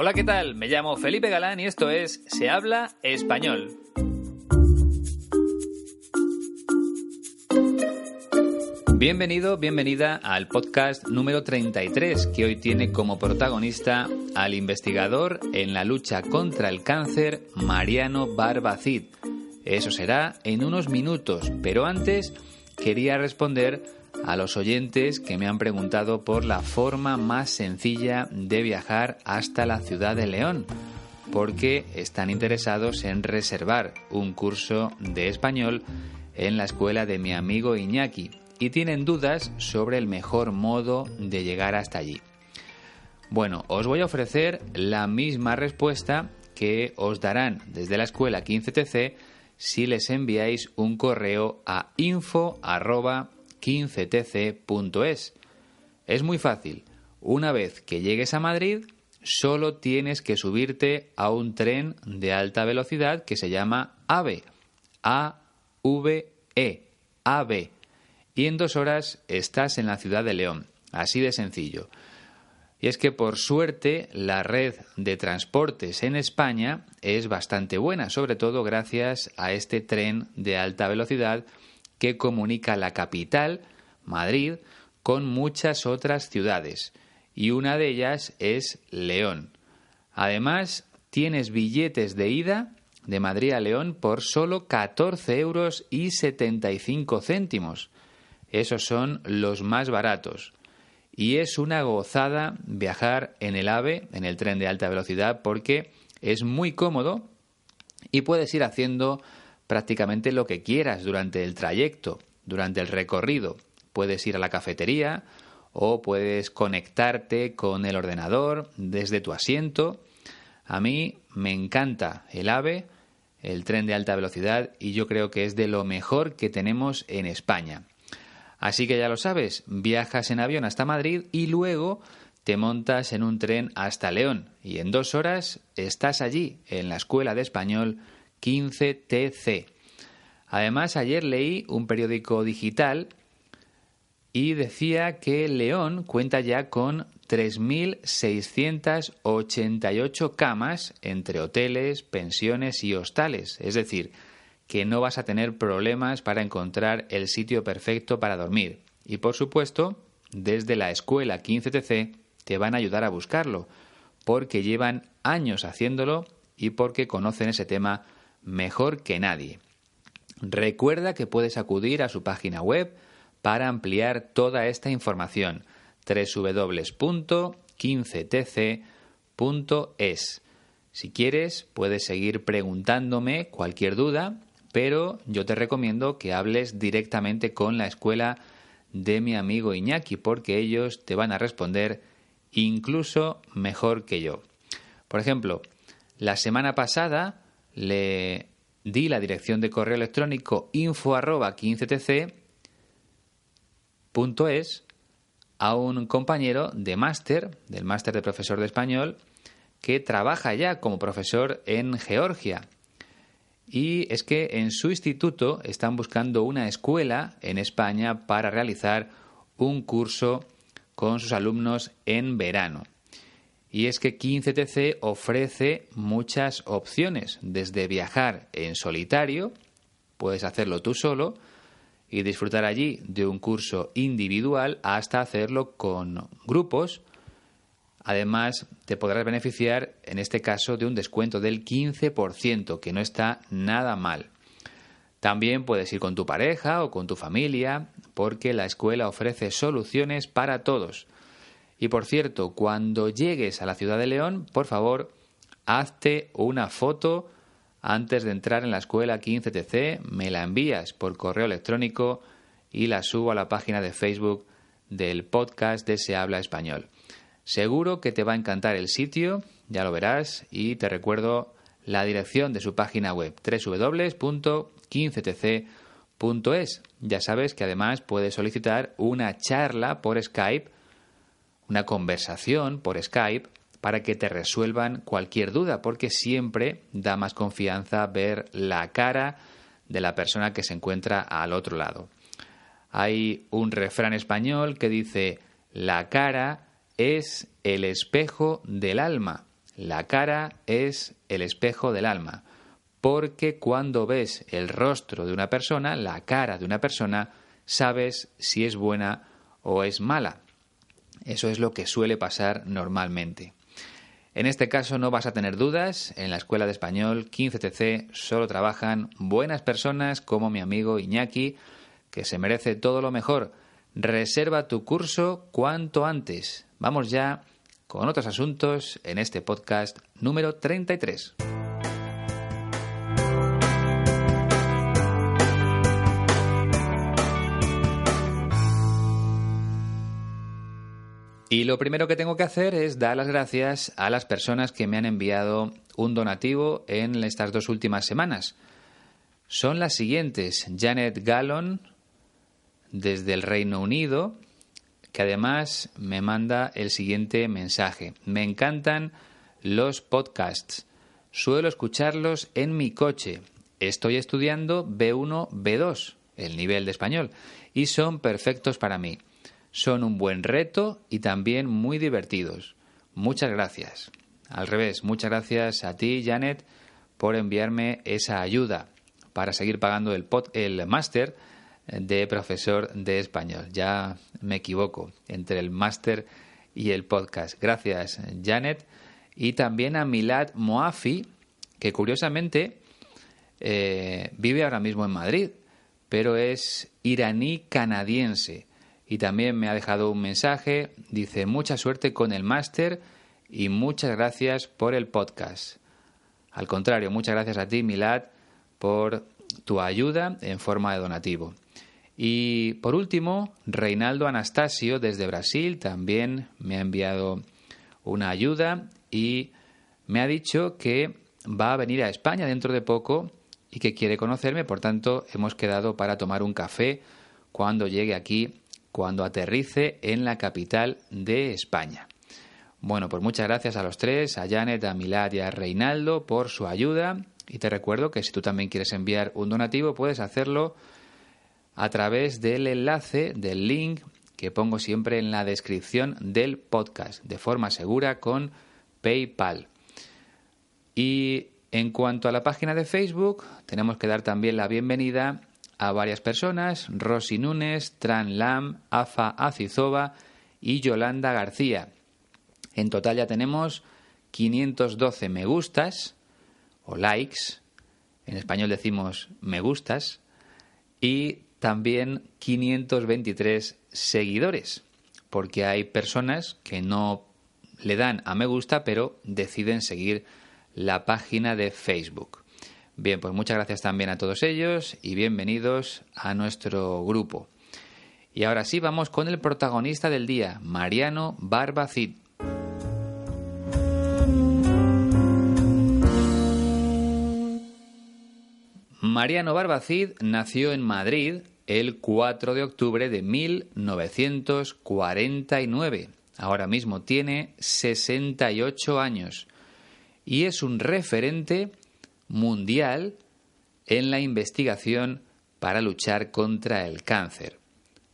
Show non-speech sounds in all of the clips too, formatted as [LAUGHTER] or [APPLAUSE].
Hola, ¿qué tal? Me llamo Felipe Galán y esto es Se habla español. Bienvenido, bienvenida al podcast número 33 que hoy tiene como protagonista al investigador en la lucha contra el cáncer Mariano Barbacid. Eso será en unos minutos, pero antes quería responder a los oyentes que me han preguntado por la forma más sencilla de viajar hasta la ciudad de León, porque están interesados en reservar un curso de español en la escuela de mi amigo Iñaki y tienen dudas sobre el mejor modo de llegar hasta allí. Bueno, os voy a ofrecer la misma respuesta que os darán desde la escuela 15TC si les enviáis un correo a info.15tc.es. Es muy fácil. Una vez que llegues a Madrid, solo tienes que subirte a un tren de alta velocidad que se llama AVE. A-V-E. AVE y en dos horas estás en la ciudad de León. Así de sencillo. Y es que por suerte la red de transportes en España es bastante buena, sobre todo gracias a este tren de alta velocidad que comunica la capital, Madrid, con muchas otras ciudades. Y una de ellas es León. Además, tienes billetes de ida de Madrid a León por solo 14 euros y 75 céntimos. Esos son los más baratos. Y es una gozada viajar en el AVE, en el tren de alta velocidad, porque es muy cómodo y puedes ir haciendo prácticamente lo que quieras durante el trayecto, durante el recorrido. Puedes ir a la cafetería o puedes conectarte con el ordenador desde tu asiento. A mí me encanta el AVE, el tren de alta velocidad, y yo creo que es de lo mejor que tenemos en España. Así que ya lo sabes, viajas en avión hasta Madrid y luego te montas en un tren hasta León y en dos horas estás allí, en la Escuela de Español 15TC. Además, ayer leí un periódico digital y decía que León cuenta ya con 3.688 camas entre hoteles, pensiones y hostales, es decir, que no vas a tener problemas para encontrar el sitio perfecto para dormir. Y por supuesto, desde la escuela 15TC te van a ayudar a buscarlo, porque llevan años haciéndolo y porque conocen ese tema mejor que nadie. Recuerda que puedes acudir a su página web para ampliar toda esta información www.15tc.es. Si quieres, puedes seguir preguntándome cualquier duda pero yo te recomiendo que hables directamente con la escuela de mi amigo Iñaki, porque ellos te van a responder incluso mejor que yo. Por ejemplo, la semana pasada le di la dirección de correo electrónico info 15tc.es a un compañero de máster, del máster de profesor de español, que trabaja ya como profesor en Georgia. Y es que en su instituto están buscando una escuela en España para realizar un curso con sus alumnos en verano. Y es que 15TC ofrece muchas opciones, desde viajar en solitario, puedes hacerlo tú solo y disfrutar allí de un curso individual, hasta hacerlo con grupos Además, te podrás beneficiar, en este caso, de un descuento del 15%, que no está nada mal. También puedes ir con tu pareja o con tu familia, porque la escuela ofrece soluciones para todos. Y por cierto, cuando llegues a la ciudad de León, por favor, hazte una foto antes de entrar en la escuela 15TC, me la envías por correo electrónico y la subo a la página de Facebook del podcast de Se habla español. Seguro que te va a encantar el sitio, ya lo verás, y te recuerdo la dirección de su página web www.15tc.es. Ya sabes que además puedes solicitar una charla por Skype, una conversación por Skype para que te resuelvan cualquier duda, porque siempre da más confianza ver la cara de la persona que se encuentra al otro lado. Hay un refrán español que dice, la cara es el espejo del alma. La cara es el espejo del alma. Porque cuando ves el rostro de una persona, la cara de una persona, sabes si es buena o es mala. Eso es lo que suele pasar normalmente. En este caso no vas a tener dudas, en la Escuela de Español 15TC solo trabajan buenas personas como mi amigo Iñaki, que se merece todo lo mejor. Reserva tu curso cuanto antes. Vamos ya con otros asuntos en este podcast número 33. Y lo primero que tengo que hacer es dar las gracias a las personas que me han enviado un donativo en estas dos últimas semanas. Son las siguientes. Janet Gallon, desde el Reino Unido, que además me manda el siguiente mensaje. Me encantan los podcasts. Suelo escucharlos en mi coche. Estoy estudiando B1, B2, el nivel de español, y son perfectos para mí son un buen reto y también muy divertidos. Muchas gracias. Al revés, muchas gracias a ti, Janet, por enviarme esa ayuda para seguir pagando el, el máster de profesor de español. Ya me equivoco entre el máster y el podcast. Gracias, Janet. Y también a Milad Moafi, que curiosamente eh, vive ahora mismo en Madrid, pero es iraní canadiense y también me ha dejado un mensaje, dice mucha suerte con el máster y muchas gracias por el podcast. Al contrario, muchas gracias a ti, Milad, por tu ayuda en forma de donativo. Y por último, Reinaldo Anastasio desde Brasil también me ha enviado una ayuda y me ha dicho que va a venir a España dentro de poco y que quiere conocerme, por tanto hemos quedado para tomar un café cuando llegue aquí cuando aterrice en la capital de España. Bueno, pues muchas gracias a los tres, a Janet, a Milad y a Reinaldo por su ayuda. Y te recuerdo que si tú también quieres enviar un donativo, puedes hacerlo a través del enlace, del link que pongo siempre en la descripción del podcast, de forma segura con PayPal. Y en cuanto a la página de Facebook, tenemos que dar también la bienvenida a varias personas, Rosy Núñez, Tran Lam, Afa Acizova y Yolanda García. En total ya tenemos 512 me gustas o likes, en español decimos me gustas, y también 523 seguidores, porque hay personas que no le dan a me gusta, pero deciden seguir la página de Facebook. Bien, pues muchas gracias también a todos ellos y bienvenidos a nuestro grupo. Y ahora sí, vamos con el protagonista del día, Mariano Barbacid. Mariano Barbacid nació en Madrid el 4 de octubre de 1949. Ahora mismo tiene 68 años y es un referente mundial en la investigación para luchar contra el cáncer.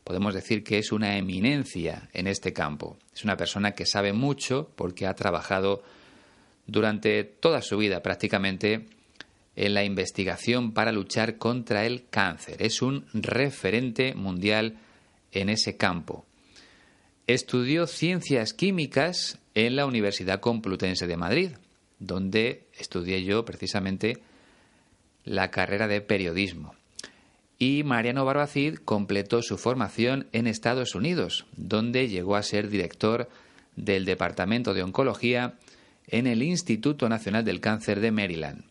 Podemos decir que es una eminencia en este campo. Es una persona que sabe mucho porque ha trabajado durante toda su vida prácticamente en la investigación para luchar contra el cáncer. Es un referente mundial en ese campo. Estudió ciencias químicas en la Universidad Complutense de Madrid, donde estudié yo precisamente la carrera de periodismo. Y Mariano Barbacid completó su formación en Estados Unidos, donde llegó a ser director del Departamento de Oncología en el Instituto Nacional del Cáncer de Maryland.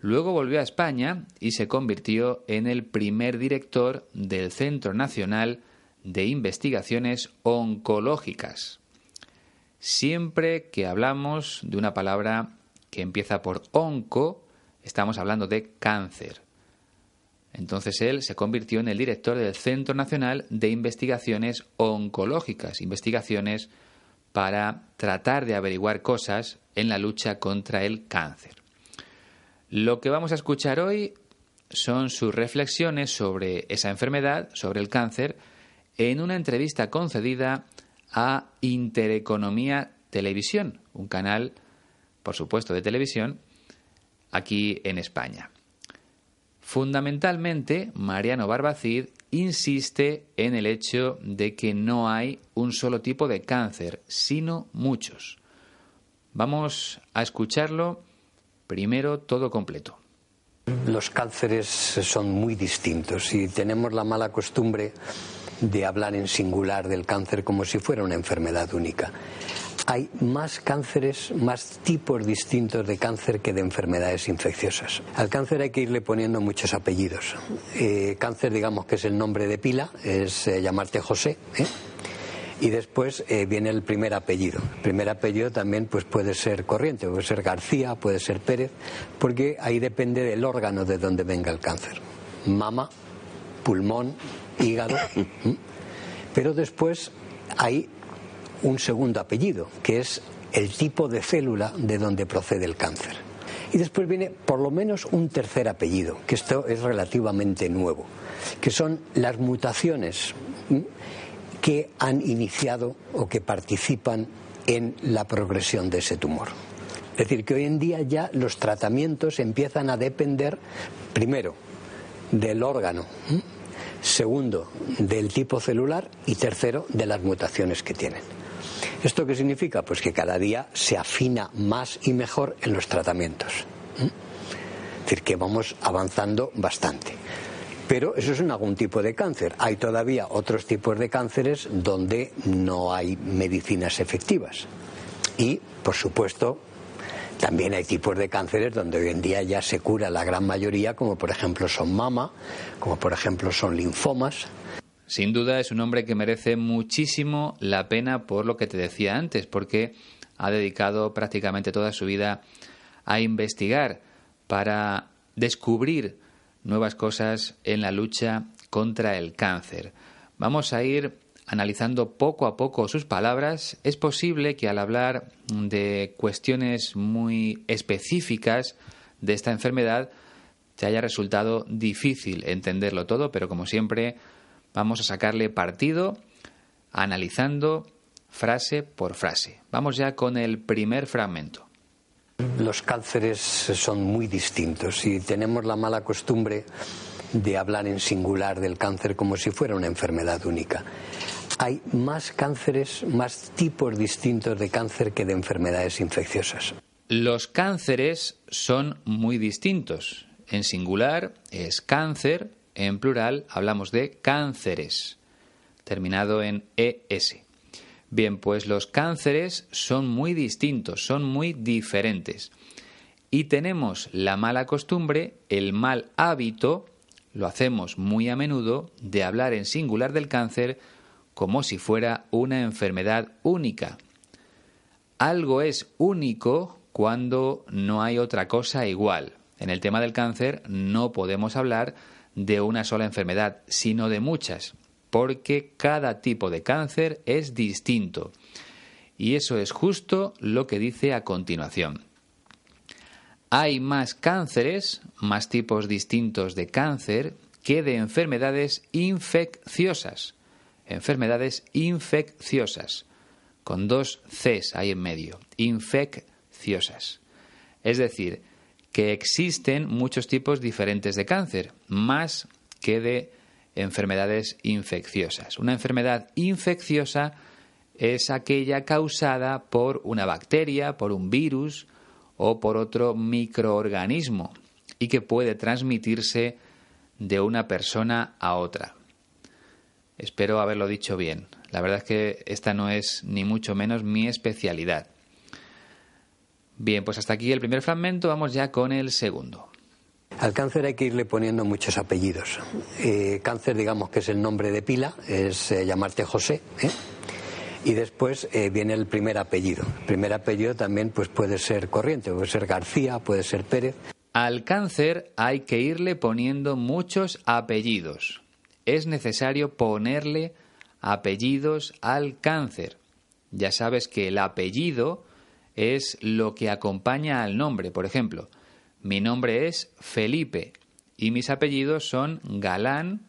Luego volvió a España y se convirtió en el primer director del Centro Nacional de Investigaciones Oncológicas. Siempre que hablamos de una palabra que empieza por onco, estamos hablando de cáncer. Entonces él se convirtió en el director del Centro Nacional de Investigaciones Oncológicas, investigaciones para tratar de averiguar cosas en la lucha contra el cáncer. Lo que vamos a escuchar hoy son sus reflexiones sobre esa enfermedad, sobre el cáncer, en una entrevista concedida a Intereconomía Televisión, un canal, por supuesto, de televisión, aquí en España. Fundamentalmente, Mariano Barbacid insiste en el hecho de que no hay un solo tipo de cáncer, sino muchos. Vamos a escucharlo primero todo completo. Los cánceres son muy distintos y tenemos la mala costumbre de hablar en singular del cáncer como si fuera una enfermedad única hay más cánceres, más tipos distintos de cáncer que de enfermedades infecciosas. Al cáncer hay que irle poniendo muchos apellidos. Eh, cáncer, digamos que es el nombre de pila, es eh, llamarte José. ¿eh? Y después viene el primer apellido. El primer apellido también pues, puede ser corriente, puede ser García, puede ser Pérez, porque ahí depende del órgano de donde venga el cáncer. Mama, pulmón, hígado. Pero después hay un segundo apellido, que es el tipo de célula de donde procede el cáncer. Y después viene por lo menos un tercer apellido, que esto es relativamente nuevo, que son las mutaciones que han iniciado o que participan en la progresión de ese tumor. Es decir, que hoy en día ya los tratamientos empiezan a depender, primero, del órgano, segundo, del tipo celular y tercero, de las mutaciones que tienen. ¿Esto qué significa? Pues que cada día se afina más y mejor en los tratamientos. Es decir, que vamos avanzando bastante. Pero eso es en algún tipo de cáncer. Hay todavía otros tipos de cánceres donde no hay medicinas efectivas. Y, por supuesto, también hay tipos de cánceres donde hoy en día ya se cura la gran mayoría, como por ejemplo son mama, como por ejemplo son linfomas. Sin duda es un hombre que merece muchísimo la pena por lo que te decía antes, porque ha dedicado prácticamente toda su vida a investigar para descubrir nuevas cosas en la lucha contra el cáncer. Vamos a ir analizando poco a poco sus palabras. Es posible que al hablar de cuestiones muy específicas de esta enfermedad te haya resultado difícil entenderlo todo, pero como siempre Vamos a sacarle partido analizando frase por frase. Vamos ya con el primer fragmento. Los cánceres son muy distintos y tenemos la mala costumbre de hablar en singular del cáncer como si fuera una enfermedad única. Hay más cánceres, más tipos distintos de cáncer que de enfermedades infecciosas. Los cánceres son muy distintos. En singular es cáncer en plural hablamos de cánceres, terminado en ES. Bien, pues los cánceres son muy distintos, son muy diferentes. Y tenemos la mala costumbre, el mal hábito, lo hacemos muy a menudo, de hablar en singular del cáncer como si fuera una enfermedad única. Algo es único cuando no hay otra cosa igual. En el tema del cáncer no podemos hablar de una sola enfermedad, sino de muchas, porque cada tipo de cáncer es distinto. Y eso es justo lo que dice a continuación. Hay más cánceres, más tipos distintos de cáncer, que de enfermedades infecciosas. Enfermedades infecciosas, con dos Cs ahí en medio, infecciosas. Es decir, que existen muchos tipos diferentes de cáncer, más que de enfermedades infecciosas. Una enfermedad infecciosa es aquella causada por una bacteria, por un virus o por otro microorganismo y que puede transmitirse de una persona a otra. Espero haberlo dicho bien. La verdad es que esta no es ni mucho menos mi especialidad. Bien, pues hasta aquí el primer fragmento, vamos ya con el segundo. Al cáncer hay que irle poniendo muchos apellidos. Eh, cáncer, digamos que es el nombre de pila, es eh, llamarte José. ¿eh? Y después viene el primer apellido. El primer apellido también pues, puede ser corriente, puede ser García, puede ser Pérez. Al cáncer hay que irle poniendo muchos apellidos. Es necesario ponerle apellidos al cáncer. Ya sabes que el apellido es lo que acompaña al nombre. Por ejemplo, mi nombre es Felipe y mis apellidos son Galán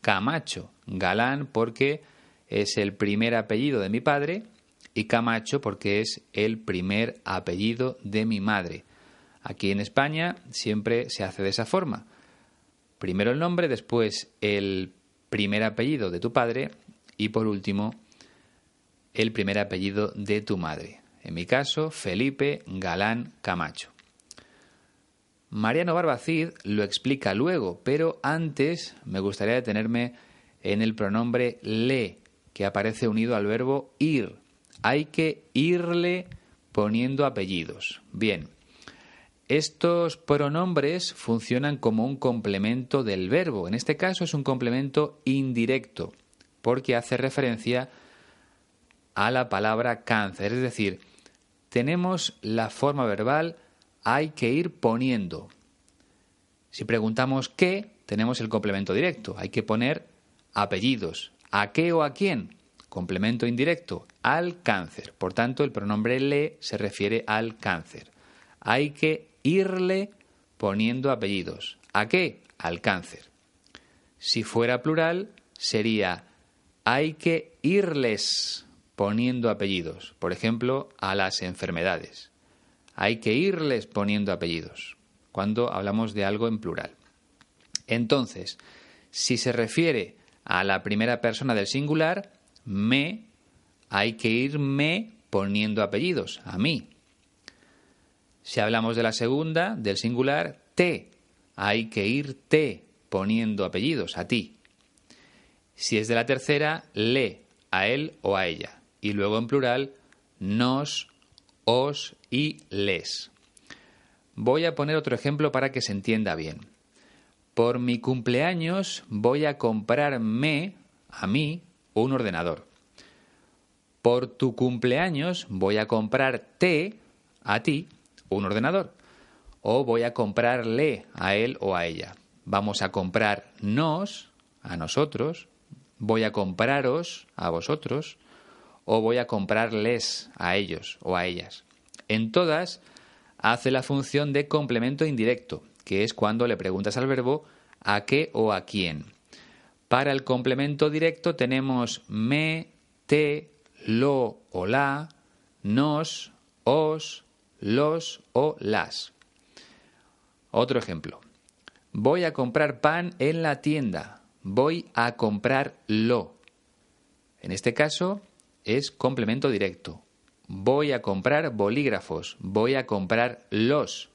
Camacho. Galán porque es el primer apellido de mi padre y Camacho porque es el primer apellido de mi madre. Aquí en España siempre se hace de esa forma. Primero el nombre, después el primer apellido de tu padre y por último el primer apellido de tu madre. En mi caso, Felipe Galán Camacho. Mariano Barbacid lo explica luego, pero antes me gustaría detenerme en el pronombre le, que aparece unido al verbo ir. Hay que irle poniendo apellidos. Bien, estos pronombres funcionan como un complemento del verbo. En este caso es un complemento indirecto, porque hace referencia a la palabra cáncer. Es decir, tenemos la forma verbal hay que ir poniendo. Si preguntamos qué, tenemos el complemento directo. Hay que poner apellidos. ¿A qué o a quién? Complemento indirecto. Al cáncer. Por tanto, el pronombre le se refiere al cáncer. Hay que irle poniendo apellidos. ¿A qué? Al cáncer. Si fuera plural, sería hay que irles poniendo apellidos. Por ejemplo, a las enfermedades hay que irles poniendo apellidos cuando hablamos de algo en plural. Entonces, si se refiere a la primera persona del singular, me, hay que irme poniendo apellidos, a mí. Si hablamos de la segunda, del singular, te, hay que irte poniendo apellidos, a ti. Si es de la tercera, le, a él o a ella. Y luego en plural, nos, os y les. Voy a poner otro ejemplo para que se entienda bien. Por mi cumpleaños voy a comprarme, a mí, un ordenador. Por tu cumpleaños voy a comprarte, a ti, un ordenador. O voy a comprarle a él o a ella. Vamos a comprarnos, a nosotros. Voy a compraros, a vosotros o voy a comprarles a ellos o a ellas. En todas hace la función de complemento indirecto, que es cuando le preguntas al verbo a qué o a quién. Para el complemento directo tenemos me, te, lo o la, nos, os, los o las. Otro ejemplo. Voy a comprar pan en la tienda. Voy a comprarlo. En este caso, es complemento directo. Voy a comprar bolígrafos. Voy a comprar los.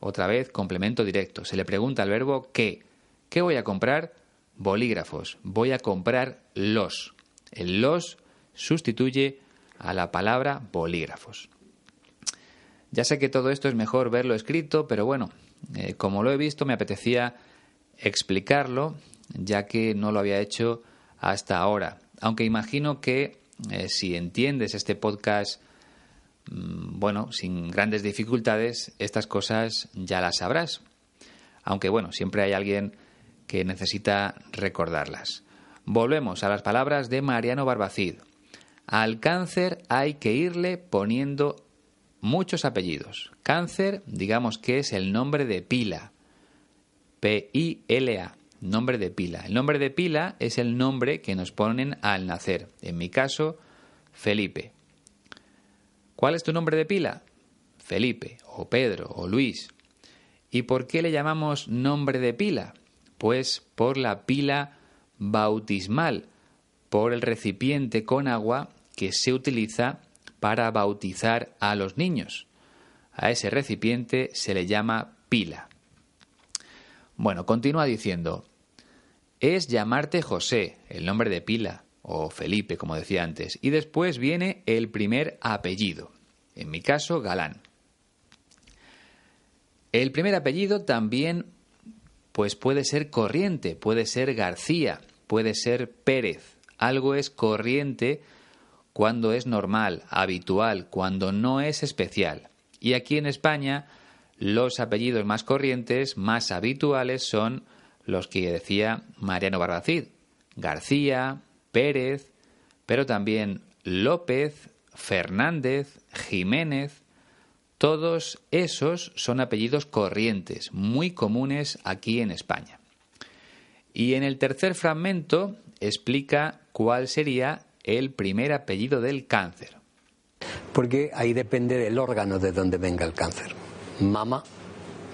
Otra vez, complemento directo. Se le pregunta al verbo qué. ¿Qué voy a comprar? Bolígrafos. Voy a comprar los. El los sustituye a la palabra bolígrafos. Ya sé que todo esto es mejor verlo escrito, pero bueno, eh, como lo he visto me apetecía explicarlo, ya que no lo había hecho hasta ahora. Aunque imagino que eh, si entiendes este podcast, mm, bueno, sin grandes dificultades, estas cosas ya las sabrás. Aunque bueno, siempre hay alguien que necesita recordarlas. Volvemos a las palabras de Mariano Barbacid. Al cáncer hay que irle poniendo muchos apellidos. Cáncer, digamos que es el nombre de pila. P-I-L-A nombre de pila. El nombre de pila es el nombre que nos ponen al nacer. En mi caso, Felipe. ¿Cuál es tu nombre de pila? Felipe, o Pedro, o Luis. ¿Y por qué le llamamos nombre de pila? Pues por la pila bautismal, por el recipiente con agua que se utiliza para bautizar a los niños. A ese recipiente se le llama pila. Bueno, continúa diciendo, es llamarte José, el nombre de pila, o Felipe, como decía antes, y después viene el primer apellido, en mi caso, Galán. El primer apellido también pues puede ser corriente, puede ser García, puede ser Pérez. Algo es corriente cuando es normal, habitual, cuando no es especial. Y aquí en España los apellidos más corrientes, más habituales son los que decía Mariano Barbacid, García, Pérez, pero también López, Fernández, Jiménez, todos esos son apellidos corrientes, muy comunes aquí en España. Y en el tercer fragmento explica cuál sería el primer apellido del cáncer. Porque ahí depende del órgano de donde venga el cáncer. Mama,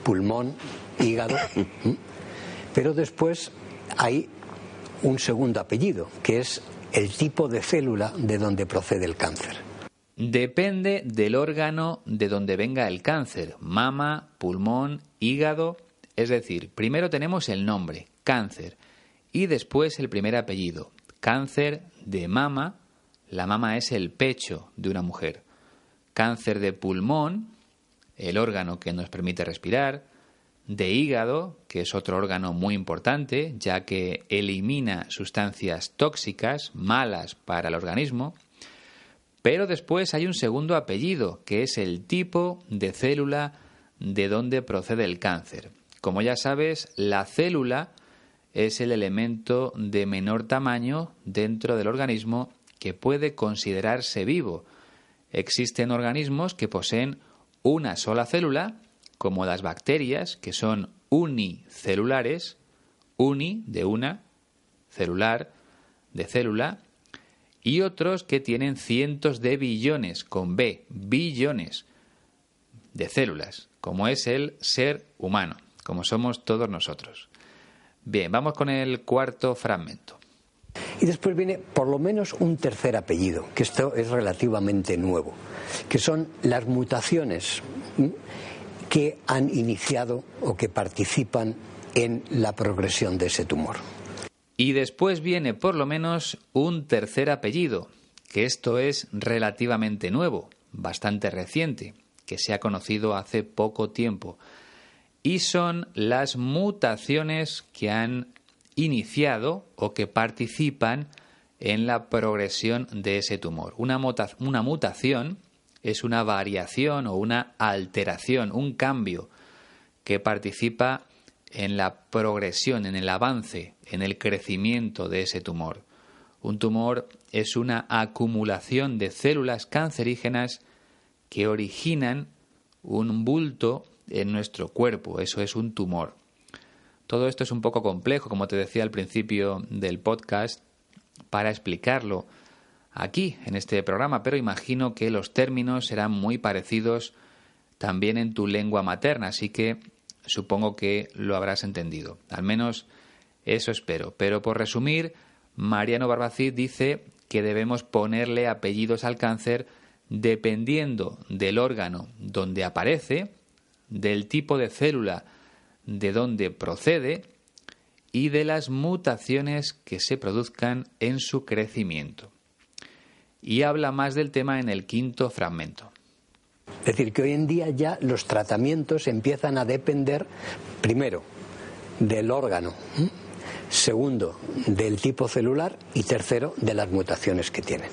pulmón, hígado. [LAUGHS] Pero después hay un segundo apellido, que es el tipo de célula de donde procede el cáncer. Depende del órgano de donde venga el cáncer, mama, pulmón, hígado. Es decir, primero tenemos el nombre, cáncer, y después el primer apellido, cáncer de mama, la mama es el pecho de una mujer, cáncer de pulmón, el órgano que nos permite respirar, de hígado, que es otro órgano muy importante, ya que elimina sustancias tóxicas, malas para el organismo. Pero después hay un segundo apellido, que es el tipo de célula de donde procede el cáncer. Como ya sabes, la célula es el elemento de menor tamaño dentro del organismo que puede considerarse vivo. Existen organismos que poseen una sola célula como las bacterias, que son unicelulares, uni de una, celular de célula, y otros que tienen cientos de billones, con B, billones de células, como es el ser humano, como somos todos nosotros. Bien, vamos con el cuarto fragmento. Y después viene por lo menos un tercer apellido, que esto es relativamente nuevo, que son las mutaciones que han iniciado o que participan en la progresión de ese tumor. Y después viene por lo menos un tercer apellido, que esto es relativamente nuevo, bastante reciente, que se ha conocido hace poco tiempo, y son las mutaciones que han iniciado o que participan en la progresión de ese tumor. Una, una mutación es una variación o una alteración, un cambio que participa en la progresión, en el avance, en el crecimiento de ese tumor. Un tumor es una acumulación de células cancerígenas que originan un bulto en nuestro cuerpo, eso es un tumor. Todo esto es un poco complejo, como te decía al principio del podcast, para explicarlo aquí, en este programa, pero imagino que los términos serán muy parecidos también en tu lengua materna, así que supongo que lo habrás entendido. Al menos eso espero. Pero por resumir, Mariano Barbacid dice que debemos ponerle apellidos al cáncer dependiendo del órgano donde aparece, del tipo de célula de donde procede y de las mutaciones que se produzcan en su crecimiento y habla más del tema en el quinto fragmento. Es decir, que hoy en día ya los tratamientos empiezan a depender, primero, del órgano, segundo, del tipo celular y tercero, de las mutaciones que tienen.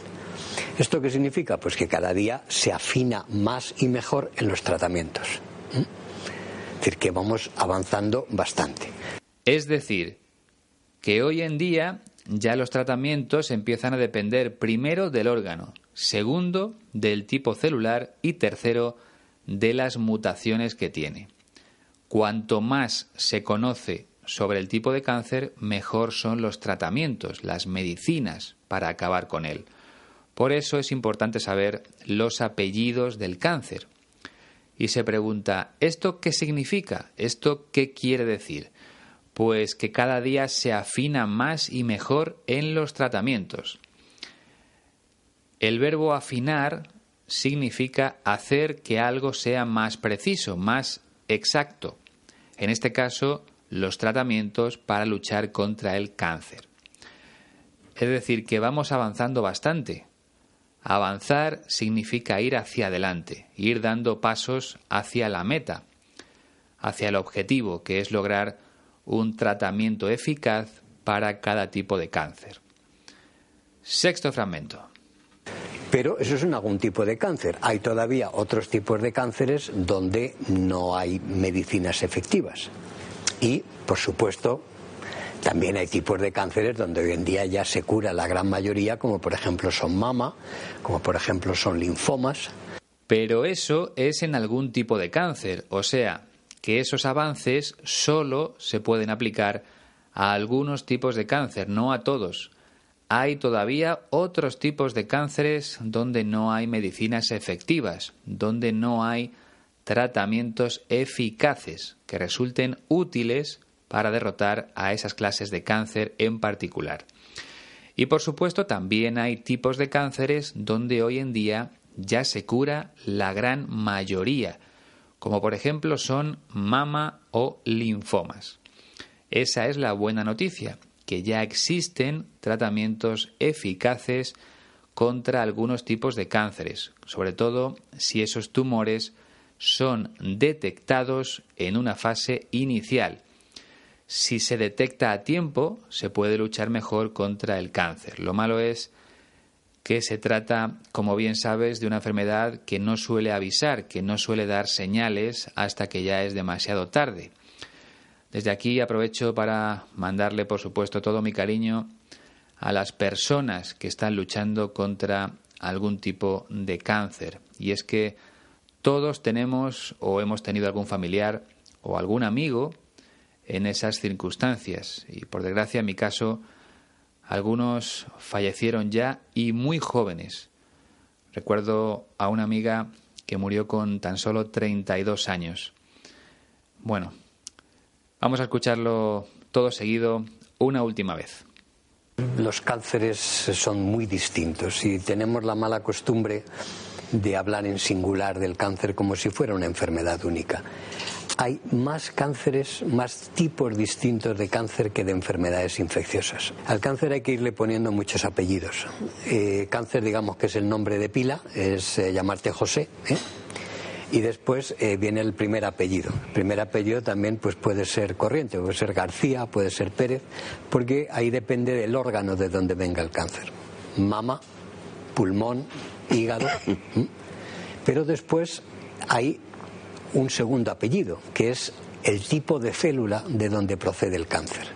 ¿Esto qué significa? Pues que cada día se afina más y mejor en los tratamientos. Es decir, que vamos avanzando bastante. Es decir, que hoy en día ya los tratamientos empiezan a depender primero del órgano, segundo del tipo celular y tercero de las mutaciones que tiene. Cuanto más se conoce sobre el tipo de cáncer, mejor son los tratamientos, las medicinas para acabar con él. Por eso es importante saber los apellidos del cáncer. Y se pregunta, ¿esto qué significa? ¿Esto qué quiere decir? pues que cada día se afina más y mejor en los tratamientos. El verbo afinar significa hacer que algo sea más preciso, más exacto. En este caso, los tratamientos para luchar contra el cáncer. Es decir, que vamos avanzando bastante. Avanzar significa ir hacia adelante, ir dando pasos hacia la meta, hacia el objetivo, que es lograr un tratamiento eficaz para cada tipo de cáncer. Sexto fragmento. Pero eso es en algún tipo de cáncer. Hay todavía otros tipos de cánceres donde no hay medicinas efectivas. Y, por supuesto, también hay tipos de cánceres donde hoy en día ya se cura la gran mayoría, como por ejemplo son mama, como por ejemplo son linfomas. Pero eso es en algún tipo de cáncer, o sea, que esos avances solo se pueden aplicar a algunos tipos de cáncer, no a todos. Hay todavía otros tipos de cánceres donde no hay medicinas efectivas, donde no hay tratamientos eficaces que resulten útiles para derrotar a esas clases de cáncer en particular. Y por supuesto también hay tipos de cánceres donde hoy en día ya se cura la gran mayoría, como por ejemplo son mama o linfomas. Esa es la buena noticia, que ya existen tratamientos eficaces contra algunos tipos de cánceres, sobre todo si esos tumores son detectados en una fase inicial. Si se detecta a tiempo, se puede luchar mejor contra el cáncer. Lo malo es que se trata, como bien sabes, de una enfermedad que no suele avisar, que no suele dar señales hasta que ya es demasiado tarde. Desde aquí aprovecho para mandarle, por supuesto, todo mi cariño a las personas que están luchando contra algún tipo de cáncer. Y es que todos tenemos o hemos tenido algún familiar o algún amigo en esas circunstancias. Y por desgracia, en mi caso, algunos fallecieron ya y muy jóvenes. Recuerdo a una amiga que murió con tan solo 32 años. Bueno, Vamos a escucharlo todo seguido una última vez. Los cánceres son muy distintos y tenemos la mala costumbre de hablar en singular del cáncer como si fuera una enfermedad única. Hay más cánceres, más tipos distintos de cáncer que de enfermedades infecciosas. Al cáncer hay que irle poniendo muchos apellidos. Eh, cáncer, digamos que es el nombre de pila, es eh, llamarte José. ¿eh? y después eh, viene el primer apellido. El primer apellido también pues puede ser corriente, puede ser García, puede ser Pérez, porque ahí depende del órgano de donde venga el cáncer. Mama, pulmón, hígado. Pero después hay un segundo apellido, que es el tipo de célula de donde procede el cáncer.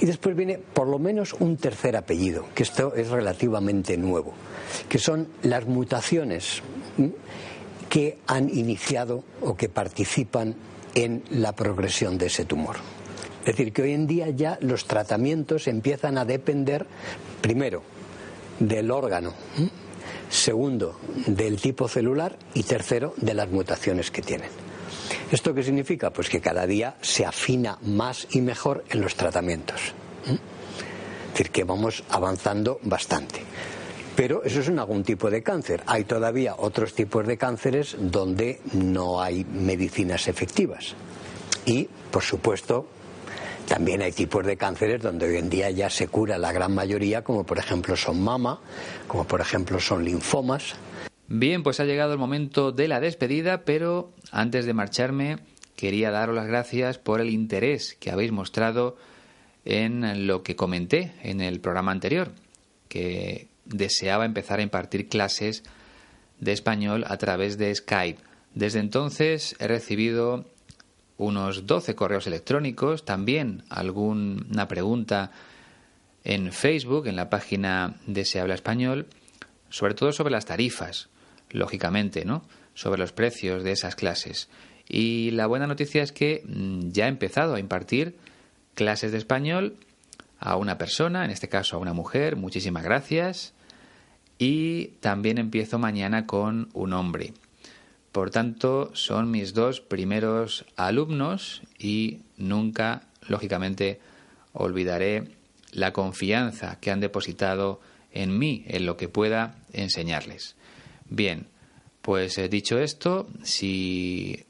Y después viene por lo menos un tercer apellido, que esto es relativamente nuevo, que son las mutaciones que han iniciado o que participan en la progresión de ese tumor. Es decir, que hoy en día ya los tratamientos empiezan a depender, primero, del órgano, segundo, del tipo celular y tercero, de las mutaciones que tienen. ¿Esto qué significa? Pues que cada día se afina más y mejor en los tratamientos. Es decir, que vamos avanzando bastante. Pero eso es en algún tipo de cáncer. Hay todavía otros tipos de cánceres donde no hay medicinas efectivas. Y, por supuesto, también hay tipos de cánceres donde hoy en día ya se cura la gran mayoría, como por ejemplo son mama, como por ejemplo son linfomas. Bien, pues ha llegado el momento de la despedida, pero antes de marcharme quería daros las gracias por el interés que habéis mostrado en lo que comenté en el programa anterior, que deseaba empezar a impartir clases de español a través de Skype. Desde entonces he recibido unos 12 correos electrónicos, también alguna pregunta en Facebook, en la página de Se habla español, sobre todo sobre las tarifas, lógicamente, ¿no? Sobre los precios de esas clases. Y la buena noticia es que mm, ya he empezado a impartir clases de español a una persona, en este caso a una mujer, muchísimas gracias. Y también empiezo mañana con un hombre. Por tanto, son mis dos primeros alumnos y nunca, lógicamente, olvidaré la confianza que han depositado en mí, en lo que pueda enseñarles. Bien, pues eh, dicho esto, si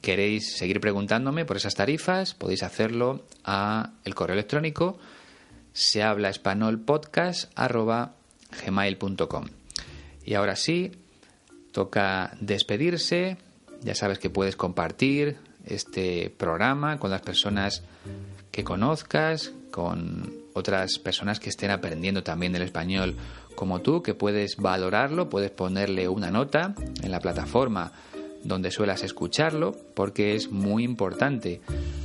queréis seguir preguntándome por esas tarifas, podéis hacerlo a el correo electrónico se habla gmail.com. Y ahora sí, toca despedirse. Ya sabes que puedes compartir este programa con las personas que conozcas, con otras personas que estén aprendiendo también el español como tú, que puedes valorarlo, puedes ponerle una nota en la plataforma donde suelas escucharlo, porque es muy importante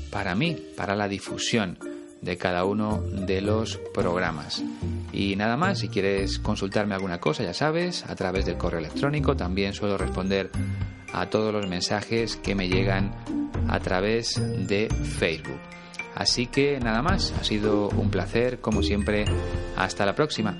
para mí, para la difusión de cada uno de los programas. Y nada más, si quieres consultarme alguna cosa, ya sabes, a través del correo electrónico también suelo responder a todos los mensajes que me llegan a través de Facebook. Así que nada más, ha sido un placer, como siempre, hasta la próxima.